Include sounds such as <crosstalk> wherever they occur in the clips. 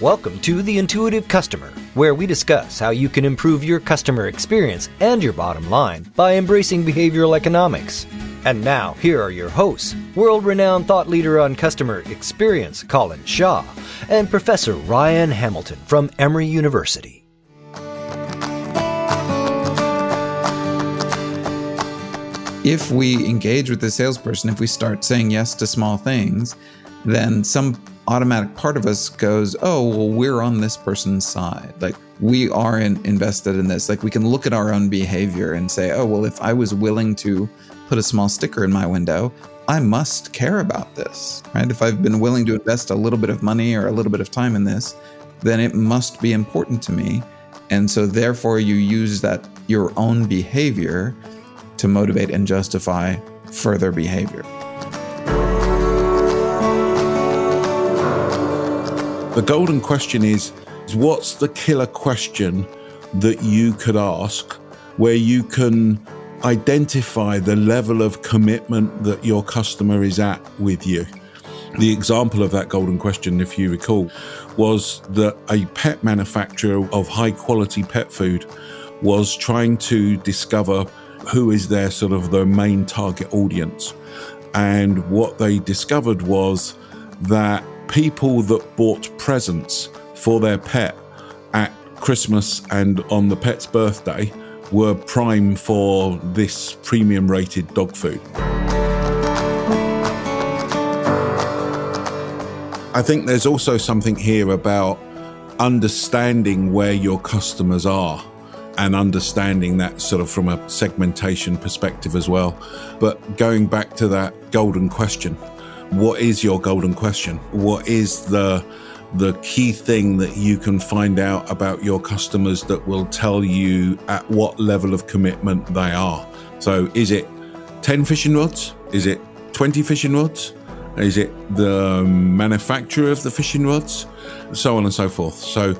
Welcome to The Intuitive Customer, where we discuss how you can improve your customer experience and your bottom line by embracing behavioral economics. And now, here are your hosts world renowned thought leader on customer experience, Colin Shaw, and Professor Ryan Hamilton from Emory University. If we engage with the salesperson, if we start saying yes to small things, then some automatic part of us goes, oh, well, we're on this person's side. Like we are in, invested in this. Like we can look at our own behavior and say, oh, well, if I was willing to put a small sticker in my window, I must care about this, right? If I've been willing to invest a little bit of money or a little bit of time in this, then it must be important to me. And so therefore you use that your own behavior to motivate and justify further behavior. The golden question is, what's the killer question that you could ask where you can identify the level of commitment that your customer is at with you? The example of that golden question, if you recall, was that a pet manufacturer of high quality pet food was trying to discover who is their sort of the main target audience. And what they discovered was that people that bought presents for their pet at Christmas and on the pet's birthday were prime for this premium rated dog food. I think there's also something here about understanding where your customers are and understanding that sort of from a segmentation perspective as well. But going back to that golden question, what is your golden question? What is the the key thing that you can find out about your customers that will tell you at what level of commitment they are? So is it 10 fishing rods? Is it 20 fishing rods? Is it the manufacturer of the fishing rods? So on and so forth. So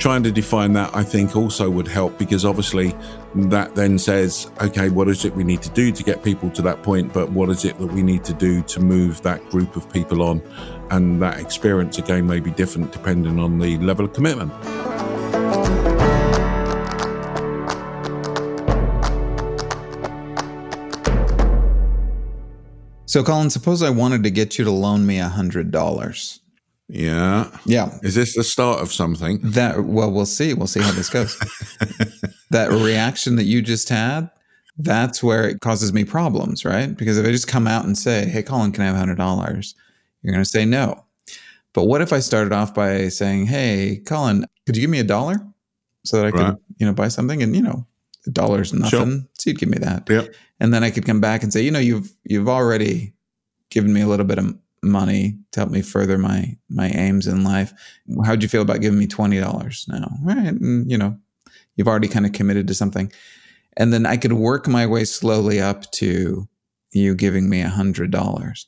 trying to define that, I think, also would help because obviously that then says, okay, what is it we need to do to get people to that point? But what is it that we need to do to move that group of people on? And that experience, again, may be different depending on the level of commitment. So, Colin, suppose I wanted to get you to loan me a hundred dollars. Yeah. Yeah. Is this the start of something? That well, we'll see. We'll see how this goes. <laughs> that reaction that you just had, that's where it causes me problems, right? Because if I just come out and say, "Hey, Colin, can I have hundred dollars?" You're going to say no. But what if I started off by saying, "Hey, Colin, could you give me a dollar so that I could, you know, buy something?" And you know, a dollar's nothing, sure. so you'd give me that. Yep. And then I could come back and say, you know, you've you've already given me a little bit of money to help me further my my aims in life. How'd you feel about giving me twenty dollars now? Right, and you know, you've already kind of committed to something, and then I could work my way slowly up to you giving me a hundred dollars,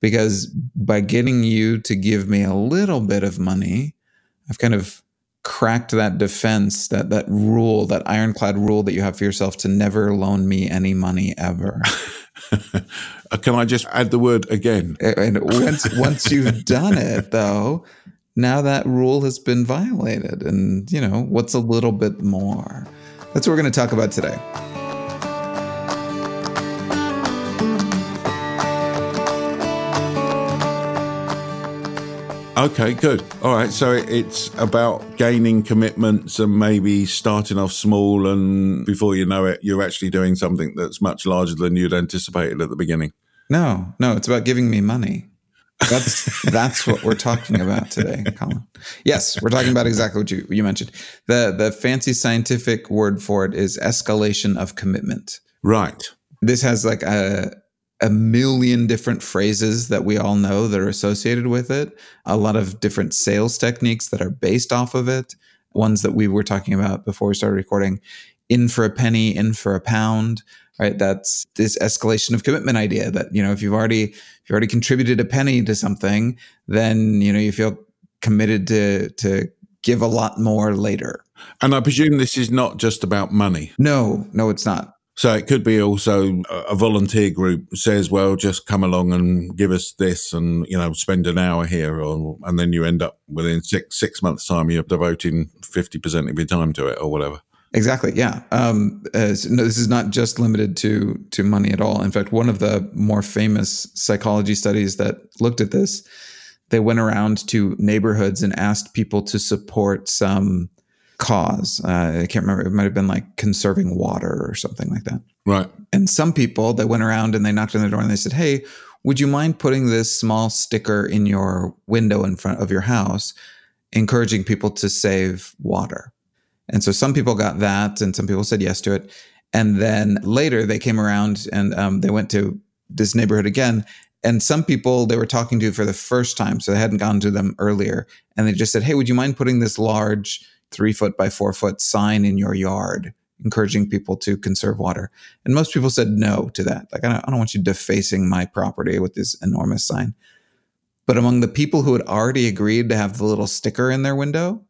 because by getting you to give me a little bit of money, I've kind of cracked that defense, that that rule, that ironclad rule that you have for yourself to never loan me any money ever. <laughs> Uh, can I just add the word again? And <laughs> once once you've done it, though, now that rule has been violated, and you know what's a little bit more. That's what we're going to talk about today. Okay, good. All right. So it's about gaining commitments and maybe starting off small, and before you know it, you're actually doing something that's much larger than you'd anticipated at the beginning. No, no, it's about giving me money. That's <laughs> that's what we're talking about today, Colin. Yes, we're talking about exactly what you you mentioned. The the fancy scientific word for it is escalation of commitment. Right. This has like a a million different phrases that we all know that are associated with it, a lot of different sales techniques that are based off of it, ones that we were talking about before we started recording in for a penny, in for a pound, right? That's this escalation of commitment idea that, you know, if you've already, if you've already contributed a penny to something, then, you know, you feel committed to, to give a lot more later. And I presume this is not just about money. No, no, it's not. So it could be also a volunteer group says, well, just come along and give us this and, you know, spend an hour here. Or, and then you end up within six, six months time, you're devoting 50% of your time to it or whatever. Exactly. Yeah. Um, uh, no, this is not just limited to to money at all. In fact, one of the more famous psychology studies that looked at this, they went around to neighborhoods and asked people to support some cause. Uh, I can't remember. It might have been like conserving water or something like that. Right. And some people that went around and they knocked on the door and they said, "Hey, would you mind putting this small sticker in your window in front of your house, encouraging people to save water?" And so some people got that, and some people said yes to it. And then later they came around and um, they went to this neighborhood again. And some people they were talking to for the first time, so they hadn't gone to them earlier, and they just said, "Hey, would you mind putting this large?" Three foot by four foot sign in your yard encouraging people to conserve water. And most people said no to that. Like, I don't, I don't want you defacing my property with this enormous sign. But among the people who had already agreed to have the little sticker in their window,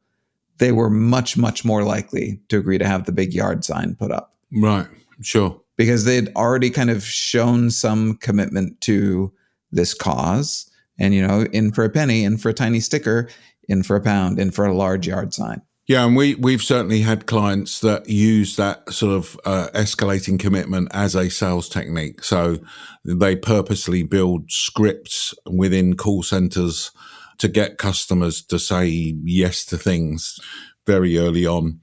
they were much, much more likely to agree to have the big yard sign put up. Right. Sure. Because they'd already kind of shown some commitment to this cause. And, you know, in for a penny, in for a tiny sticker, in for a pound, in for a large yard sign. Yeah, and we we've certainly had clients that use that sort of uh, escalating commitment as a sales technique. So they purposely build scripts within call centers to get customers to say yes to things very early on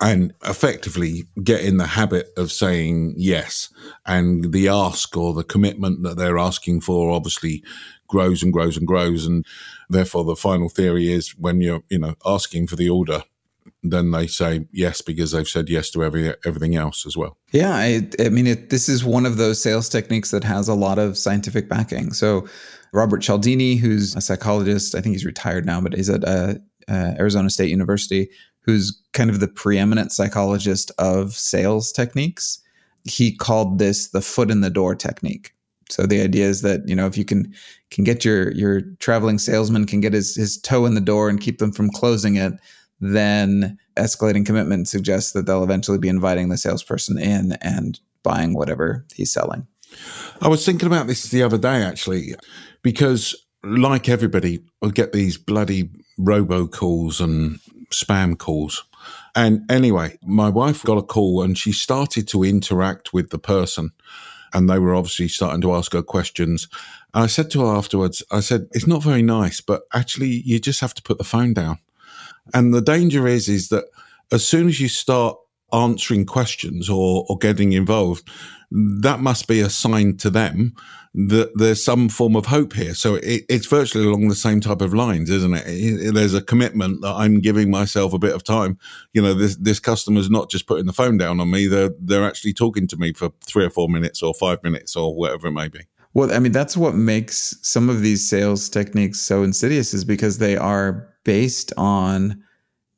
and effectively get in the habit of saying yes. And the ask or the commitment that they're asking for obviously grows and grows and grows. And therefore, the final theory is when you're, you know, asking for the order, then they say yes because they've said yes to every, everything else as well. Yeah, I, I mean, it, this is one of those sales techniques that has a lot of scientific backing. So, Robert Cialdini, who's a psychologist, I think he's retired now, but he's at uh, uh, Arizona State University, who's kind of the preeminent psychologist of sales techniques. He called this the foot in the door technique. So the idea is that you know if you can can get your your traveling salesman can get his his toe in the door and keep them from closing it, then escalating commitment suggests that they'll eventually be inviting the salesperson in and buying whatever he's selling. I was thinking about this the other day actually, because like everybody, I get these bloody robocalls and spam calls. And anyway, my wife got a call and she started to interact with the person. And they were obviously starting to ask her questions. And I said to her afterwards, I said, it's not very nice, but actually, you just have to put the phone down. And the danger is, is that as soon as you start answering questions or, or getting involved, that must be a sign to them that there's some form of hope here. So it, it's virtually along the same type of lines, isn't it? it? There's a commitment that I'm giving myself a bit of time. You know, this this customer's not just putting the phone down on me; they're they're actually talking to me for three or four minutes or five minutes or whatever it may be. Well, I mean, that's what makes some of these sales techniques so insidious, is because they are based on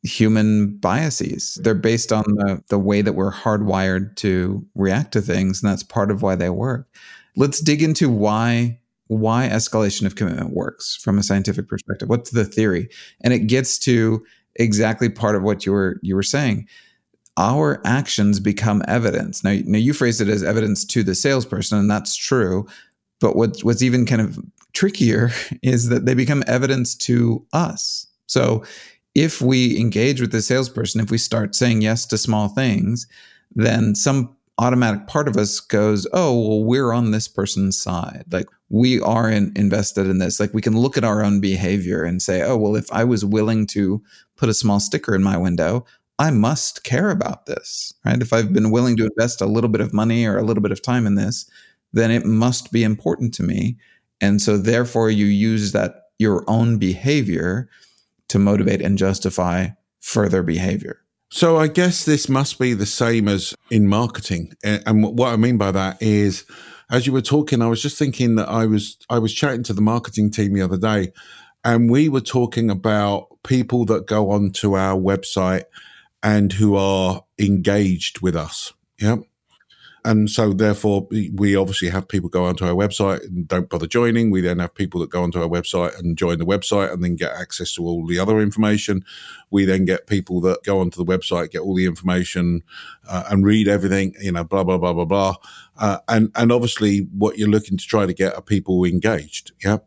human biases. They're based on the, the way that we're hardwired to react to things, and that's part of why they work. Let's dig into why why escalation of commitment works from a scientific perspective. What's the theory? And it gets to exactly part of what you were you were saying. Our actions become evidence. Now, now you phrased it as evidence to the salesperson, and that's true. But what's what's even kind of trickier <laughs> is that they become evidence to us. So if we engage with the salesperson, if we start saying yes to small things, then some automatic part of us goes, oh, well, we're on this person's side. Like we are in, invested in this. Like we can look at our own behavior and say, oh, well, if I was willing to put a small sticker in my window, I must care about this, right? If I've been willing to invest a little bit of money or a little bit of time in this, then it must be important to me. And so therefore you use that your own behavior to motivate and justify further behavior. So I guess this must be the same as in marketing. And what I mean by that is as you were talking, I was just thinking that I was I was chatting to the marketing team the other day and we were talking about people that go onto our website and who are engaged with us. Yeah. And so, therefore, we obviously have people go onto our website and don't bother joining. We then have people that go onto our website and join the website and then get access to all the other information. We then get people that go onto the website, get all the information uh, and read everything, you know, blah, blah, blah, blah, blah. Uh, and, and obviously, what you're looking to try to get are people engaged. Yeah.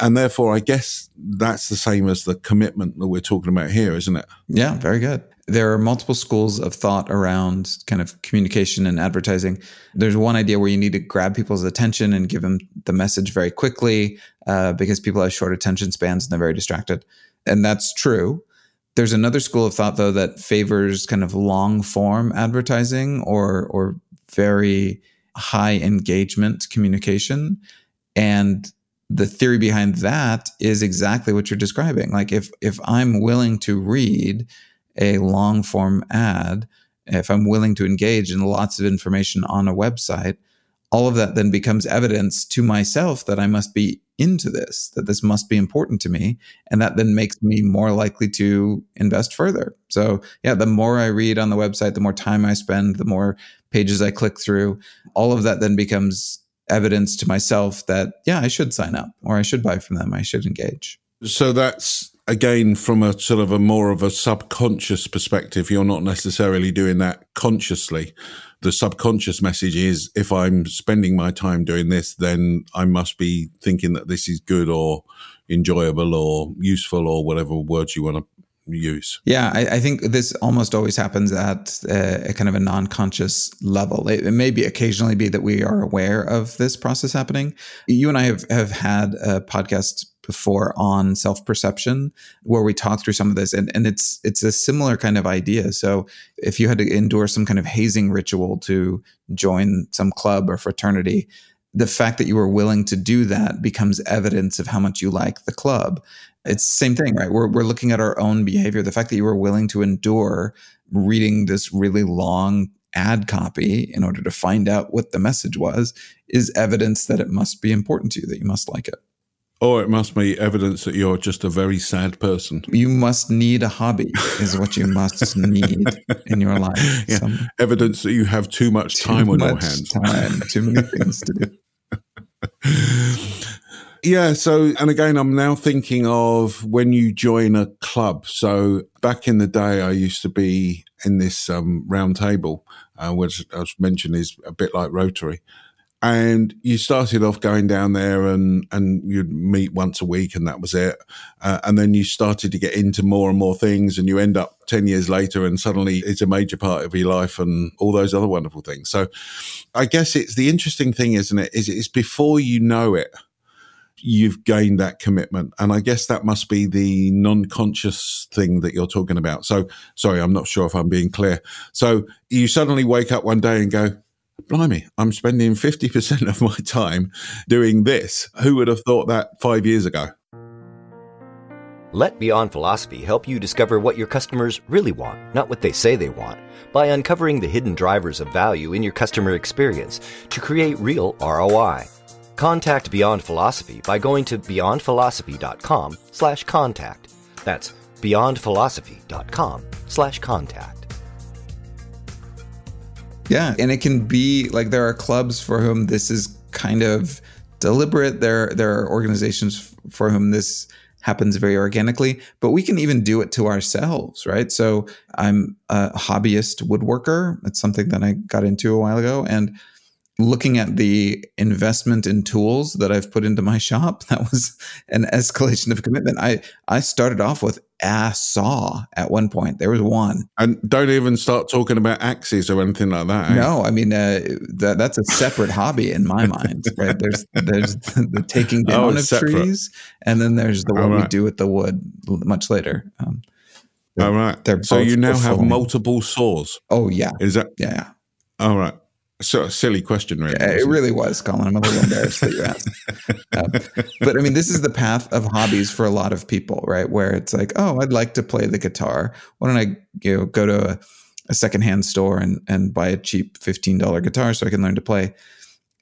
And therefore, I guess that's the same as the commitment that we're talking about here, isn't it? Yeah, very good there are multiple schools of thought around kind of communication and advertising. There's one idea where you need to grab people's attention and give them the message very quickly uh, because people have short attention spans and they're very distracted. And that's true. There's another school of thought, though, that favors kind of long form advertising or, or very high engagement communication. And the theory behind that is exactly what you're describing. Like if if I'm willing to read a long form ad, if I'm willing to engage in lots of information on a website, all of that then becomes evidence to myself that I must be into this, that this must be important to me. And that then makes me more likely to invest further. So, yeah, the more I read on the website, the more time I spend, the more pages I click through, all of that then becomes evidence to myself that, yeah, I should sign up or I should buy from them, I should engage. So that's again from a sort of a more of a subconscious perspective you're not necessarily doing that consciously. The subconscious message is if i'm spending my time doing this then i must be thinking that this is good or enjoyable or useful or whatever words you want to use. Yeah i, I think this almost always happens at a, a kind of a non-conscious level. It, it, may be occasionally be that we are aware of this process happening. You and i have, have had a podcast before on self perception where we talk through some of this and, and it's it's a similar kind of idea. So if you had to endure some kind of hazing ritual to join some club or fraternity the fact that you were willing to do that becomes evidence of how much you like the club. It's the same thing right? We're, we're looking at our own behavior. The fact that you were willing to endure reading this really long ad copy in order to find out what the message was is evidence that it must be important to you that you must like it or it must be evidence that you're just a very sad person. You must need a hobby, is what you must need in your life. <laughs> Yeah. Some, evidence that you have too much time too on much your hands. Time, too many things to do. <laughs> Yeah. So, and again, I'm now thinking of when you join a club. So, back in the day, I used to be in this um, round table, uh, which I was mentioned is a bit like Rotary and you started off going down there and and you'd meet once a week and that was it. Uh, and then you started to get into more and more things and you end up 10 years later and suddenly it's a major part of your life and all those other wonderful things. So i guess it's the interesting thing isn't it is it's before you know it you've gained that commitment. And i guess that must be the non-conscious thing that you're talking about. So sorry i'm not sure if i'm being clear. So you suddenly wake up one day and go blimey, I'm spending 50% of my time doing this. Who would have thought that five years ago? Let Beyond Philosophy help you discover what your customers really want, not what they say they want, by uncovering the hidden drivers of value in your customer experience to create real ROI. Contact Beyond Philosophy by going to beyondphilosophy.com slash contact. That's beyondphilosophy.com slash contact. Yeah. And it can be like there are clubs for whom this is kind of deliberate. There, there are organizations for whom this happens very organically, but we can even do it to ourselves, right? So I'm a hobbyist woodworker. It's something that I got into a while ago. And looking at the investment in tools that I've put into my shop, <laughs> that was an escalation of commitment. I I started off with a saw at one point. There was one, and don't even start talking about axes or anything like that. Eh? No, I mean uh, that that's a separate hobby in my mind. <laughs> Right? There's there's the taking down oh, of separate. trees, and then there's the what right. we do with the wood much later. Um, All right. So you now have multiple saws. Oh yeah. Is that yeah? All right. So silly question, really. Yeah, it really was, Colin. I'm a little embarrassed that you asked. Uh, <laughs> but I mean, this is the path of hobbies for a lot of people, right? Where it's like, oh, I'd like to play the guitar. Why don't I, you know, go to a, a secondhand store and and buy a cheap fifteen dollar guitar so I can learn to play?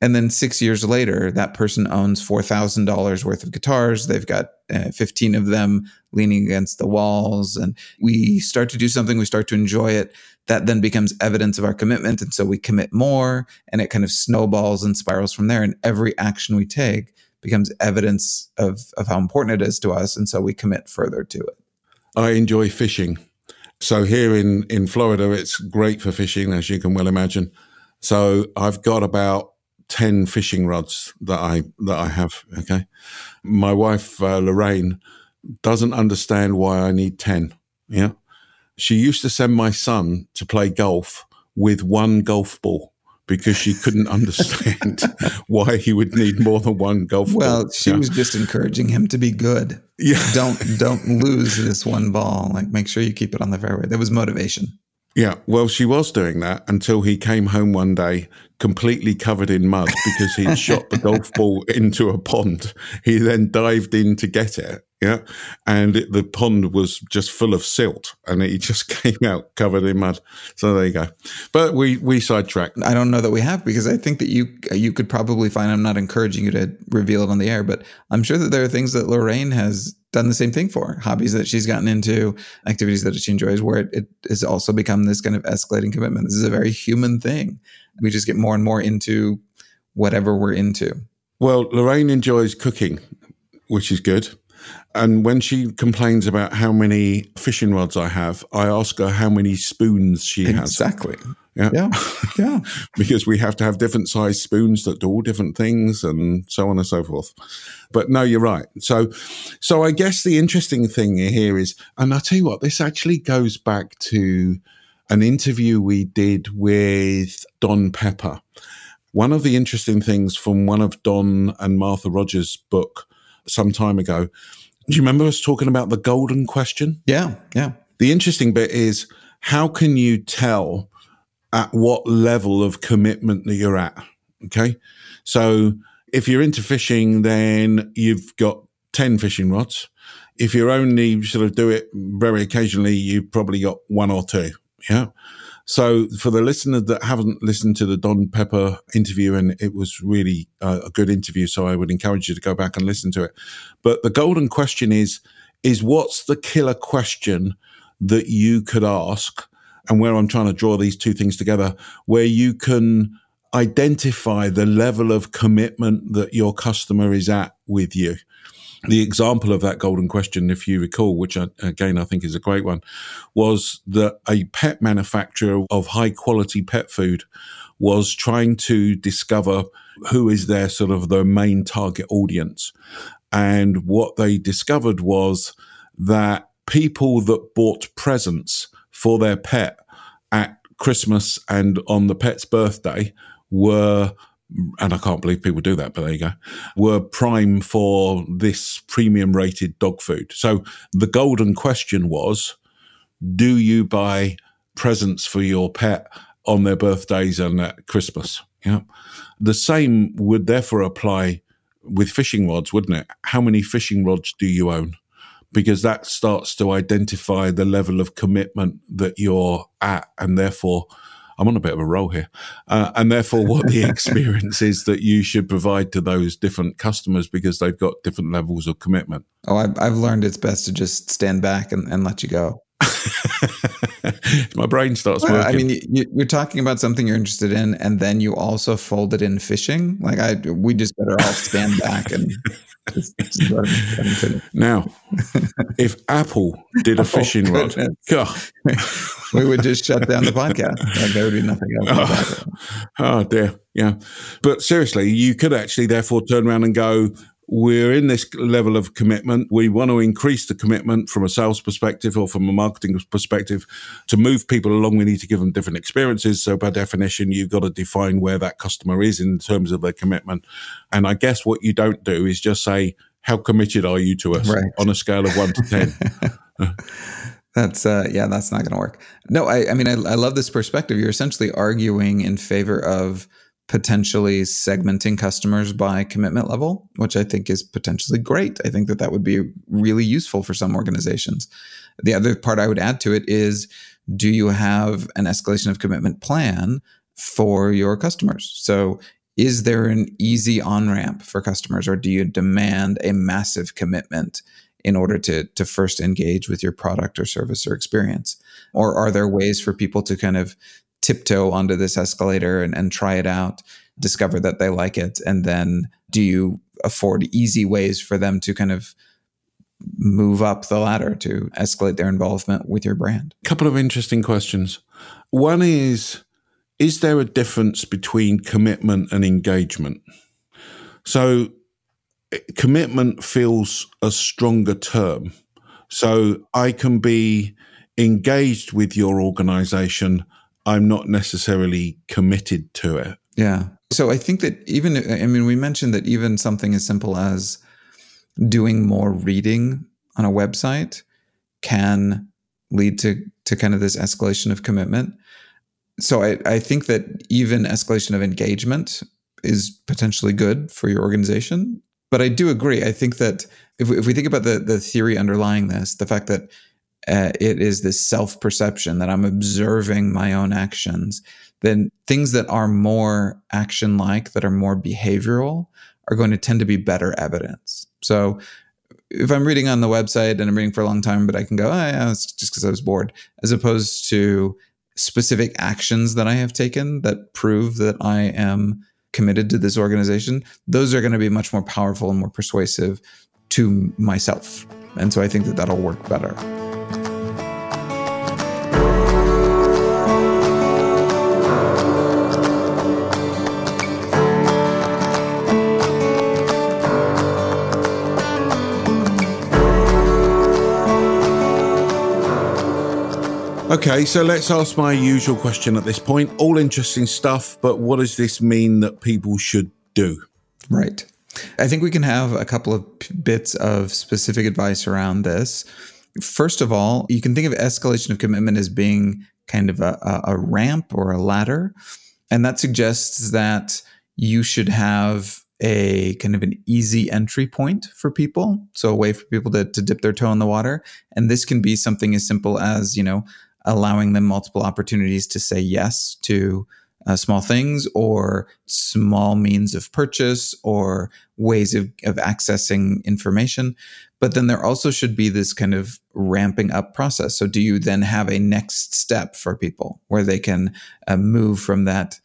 And then six years later, that person owns $4,000 worth of guitars. They've got uh, 15 of them leaning against the walls. And we start to do something, we start to enjoy it. That then becomes evidence of our commitment. And so we commit more and it kind of snowballs and spirals from there. And every action we take becomes evidence of, of how important it is to us. And so we commit further to it. I enjoy fishing. So here in, in Florida, it's great for fishing, as you can well imagine. So I've got about 10 fishing rods that I that I have, okay? My wife uh, Lorraine doesn't understand why I need 10, yeah? She used to send my son to play golf with one golf ball because she couldn't <laughs> understand <laughs> why he would need more than one golf well, ball. she was just encouraging him to be good. Yeah. Don't don't lose this one ball. Like make sure you keep it on the fairway. That was motivation. Yeah, well, she was doing that until he came home one day completely covered in mud because he'd <laughs> shot the golf ball into a pond. He then dived in to get it. Yeah. And it, the pond was just full of silt and he <laughs> just came out covered in mud. So there you go. But we, we sidetracked. I don't know that we have because I think that you, you could probably find, I'm not encouraging you to reveal it on the air, but I'm sure that there are things that Lorraine has done the same thing for hobbies that she's gotten into, activities that she enjoys, where it, it has also become this kind of escalating commitment. This is a very human thing. We just get more and more into whatever we're into. Well, Lorraine enjoys cooking, which is good. And when she complains about how many fishing rods I have, I ask her how many spoons she has. Exactly. Yeah. Yeah. <laughs> Yeah. because we have to have different size spoons that do all different things and so on and so forth. But no, you're right. So, so I guess the interesting thing here is, and I'll tell you what, this actually goes back to an interview we did with Don Pepper. One of the interesting things from one of Don and Martha Rogers' book some time ago. Do you remember us talking about the golden question? Yeah. Yeah. The interesting bit is how can you tell at what level of commitment that you're at? Okay. So if you're into fishing, then you've got 10 fishing rods. If you're only sort of do it very occasionally, you've probably got one or two. Yeah. So for the listeners that haven't listened to the Don Pepper interview, and it was really uh, a good interview, so I would encourage you to go back and listen to it. But the golden question is, is what's the killer question that you could ask? And where I'm trying to draw these two things together, where you can identify the level of commitment that your customer is at with you the example of that golden question, if you recall, which I, again I think is a great one, was that a pet manufacturer of high quality pet food was trying to discover who is their sort of the main target audience. And what they discovered was that people that bought presents for their pet at Christmas and on the pet's birthday were and I can't believe people do that, but there you go, were prime for this premium rated dog food. So the golden question was do you buy presents for your pet on their birthdays and at Christmas? Yeah. The same would therefore apply with fishing rods, wouldn't it? How many fishing rods do you own? Because that starts to identify the level of commitment that you're at and therefore I'm on a bit of a roll here. Uh, and therefore, what the <laughs> experience is that you should provide to those different customers because they've got different levels of commitment. Oh, I've, I've learned it's best to just stand back and, and let you go. <laughs> <laughs> My brain starts well, working. I mean, you, are talking about something you're interested in, and then you also fold it in fishing. Like I, we just better all stand back and. now, if Apple did a <laughs> oh, fishing rod, God. <laughs> we would just shut down the podcast. Like there would be nothing else. Oh, oh dear, yeah. But seriously, you could actually therefore turn around and go, we're in this level of commitment. We want to increase the commitment from a sales perspective or from a marketing perspective. To move people along, we need to give them different experiences. So, by definition, you've got to define where that customer is in terms of their commitment. And I guess what you don't do is just say, How committed are you to us right. on a scale of one to 10? <laughs> <laughs> That's uh, yeah, that's not going to work. No, I, I mean, I, I love this perspective. You're essentially arguing in favor of potentially segmenting customers by commitment level, which I think is potentially great. I think that that would be really useful for some organizations. The other part I would add to it is do you have an escalation of commitment plan for your customers? So is there an easy on ramp for customers, or do you demand a massive commitment in order to to first engage with your product or service or experience? Or are there ways for people to kind of tiptoe onto this escalator and, and try it out, discover that they like it, and then do you afford easy ways for them to kind of move up the ladder to escalate their involvement with your brand? A couple of interesting questions. One is Is there a difference between commitment and engagement? So, commitment feels a stronger term. So, I can be engaged with your organization. I'm not necessarily committed to it. Yeah. So I think that even, I mean, we mentioned that even something as simple as doing more reading on a website can lead to to kind of this escalation of commitment. So I, I think that even escalation of engagement is potentially good for your organization. But I do agree. I think that if we, if we think about the the theory underlying this, the fact that uh, it is this self perception that I'm observing my own actions, then things that are more action like, that are more behavioral, are going to tend to be better evidence. So if I'm reading on the website and I'm reading for a long time, but I can go, oh, yeah, it's just because I was bored, as opposed to specific actions that I have taken that prove that I am committed to this organization, those are going to be much more powerful and more persuasive to myself. And so I think that that'll work better. Okay, so let's ask my usual question at this point. All interesting stuff, but what does this mean that people should do? Right. I think we can have a couple of bits of specific advice around this. First of all, you can think of escalation of commitment as being kind of a, a ramp or a ladder. And that suggests that you should have a kind of an easy entry point for people. So a way for people to, to dip their toe in the water. And this can be something as simple as, you know, allowing them multiple opportunities to say yes to uh, small things or small means of purchase or ways of, of accessing information. But then there also should be this kind of ramping up process. So, do you then have a next step for people where they can uh, move from that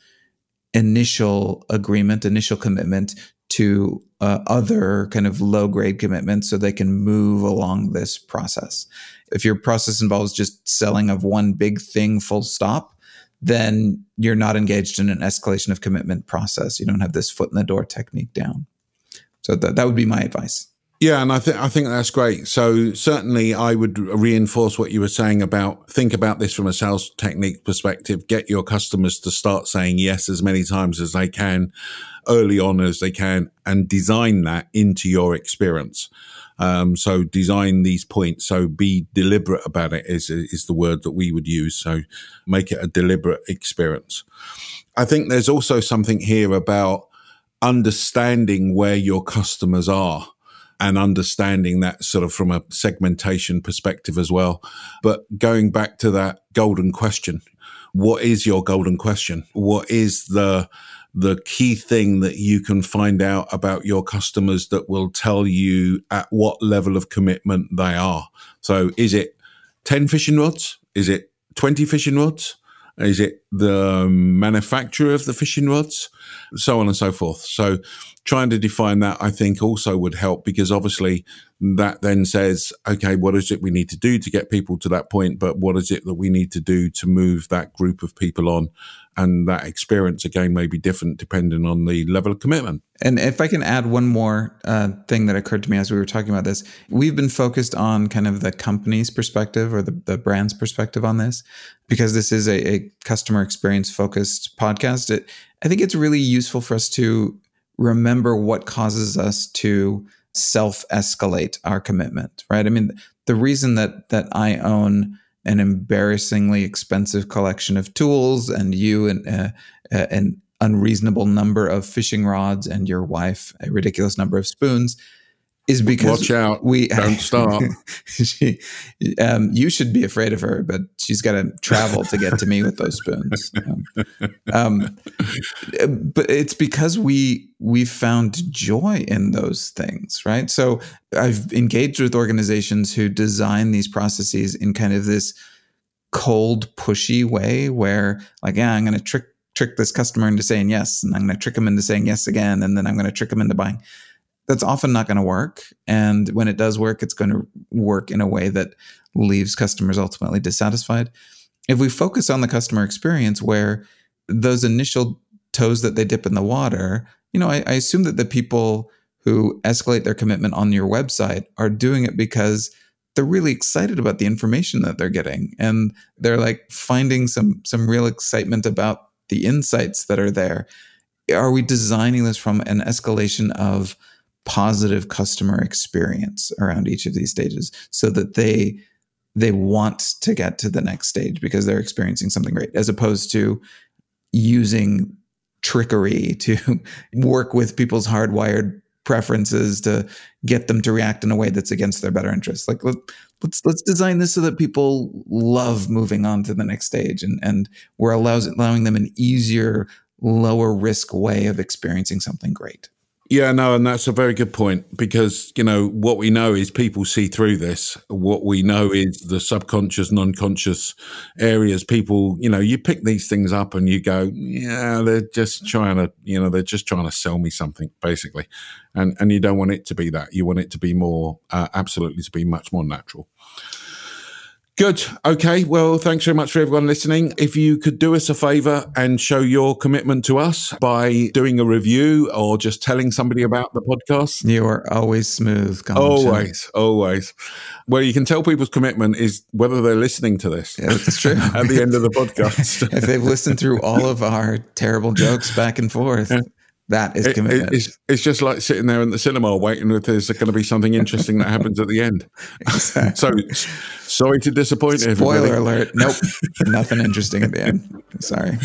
initial agreement, initial commitment to uh, other kind of low grade commitments so they can move along this process? if your process involves just selling of one big thing full stop, then you're not engaged in an escalation of commitment process. You don't have this foot in the door technique down. So that, that would be my advice. Yeah, and I think I think that's great. So certainly, I would reinforce what you were saying about think about this from a sales technique perspective. Get your customers to start saying yes as many times as they can, early on as they can, and design that into your experience. Um, so design these points. So be deliberate about it is, is the word that we would use. So make it a deliberate experience. I think there's also something here about understanding where your customers are and understanding that sort of from a segmentation perspective as well. But going back to that golden question, what is your golden question? What is the the key thing that you can find out about your customers that will tell you at what level of commitment they are. So is it 10 fishing rods? Is it 20 fishing rods? Is it the manufacturer of the fishing rods? So on and so forth. So trying to define that, I think also would help because obviously that then says, okay, what is it we need to do to get people to that point? But what is it that we need to do to move that group of people on? And that experience again may be different depending on the level of commitment. And if I can add one more uh, thing that occurred to me as we were talking about this, we've been focused on kind of the company's perspective or the, the brand's perspective on this because this is a, a customer experience focused podcast. It, I think it's really useful for us to remember what causes us to self escalate our commitment, right? I mean, the reason that that I own an embarrassingly expensive collection of tools and you an, uh, uh, an unreasonable number of fishing rods and your wife a ridiculous number of spoons is because Watch out. We <laughs> Don't start. she, um, you should be afraid of her, but she's got to travel to get to me with those spoons. Um, um, but it's because we we found joy in those things, right? So I've engaged with organizations who design these processes in kind of this cold, pushy way, where like, yeah, I'm going to trick trick this customer into saying yes, and I'm going to trick them into saying yes again, and then I'm going to trick them into buying that's often not going to work. And when it does work, it's going to work in a way that leaves customers ultimately dissatisfied. If we focus on the customer experience, where those initial toes that they dip in the water, you know, I, I assume that the people who escalate their commitment on your website are doing it because they're really excited about the information that they're getting and they're like finding some some real excitement about the insights that are there are we designing this from an escalation of positive customer experience around each of these stages so that they they want to get to the next stage because they're experiencing something great as opposed to using trickery <laughs> to work with people's hardwired preferences to get them to react in a way that's against their better interests. Like let, let's let's design this so that people love moving on to the next stage and and we're allows, allowing them an easier lower risk way of experiencing something great yeah, no, and that's a very good point because, you know, what we know is people see through this. What we know is the subconscious, non conscious areas. People, you know, you pick these things up and you go, yeah, they're just trying to, you know, they're just trying to sell me something, basically. And, and you don't want it to be that. You want it to be more, uh, absolutely to be much more natural. Good. Okay. Well, thanks very much for everyone listening. If you could do us a favor and show your commitment to us by doing a review or just telling somebody about the podcast. You are always smooth. Always, always. Well, you can tell people's commitment is whether they're listening to this. Yeah, that's true. <laughs> at the end of the podcast. <laughs> if they've listened through all of our terrible jokes back and forth. That is commitment. It, it's, it's, just like sitting there in the cinema waiting if there's going to be something interesting that happens at the end. Exactly. <laughs> so sorry to disappoint Spoiler everybody. alert. Nope. <laughs> Nothing interesting at the end. Sorry.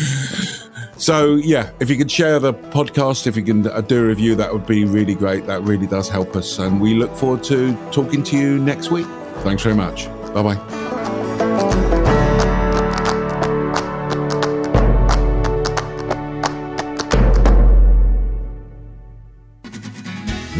So, yeah, if you could share the podcast, if you can do a review, that would be really great. That really does help us. And we look forward to talking to you next week. Thanks very much. Bye bye.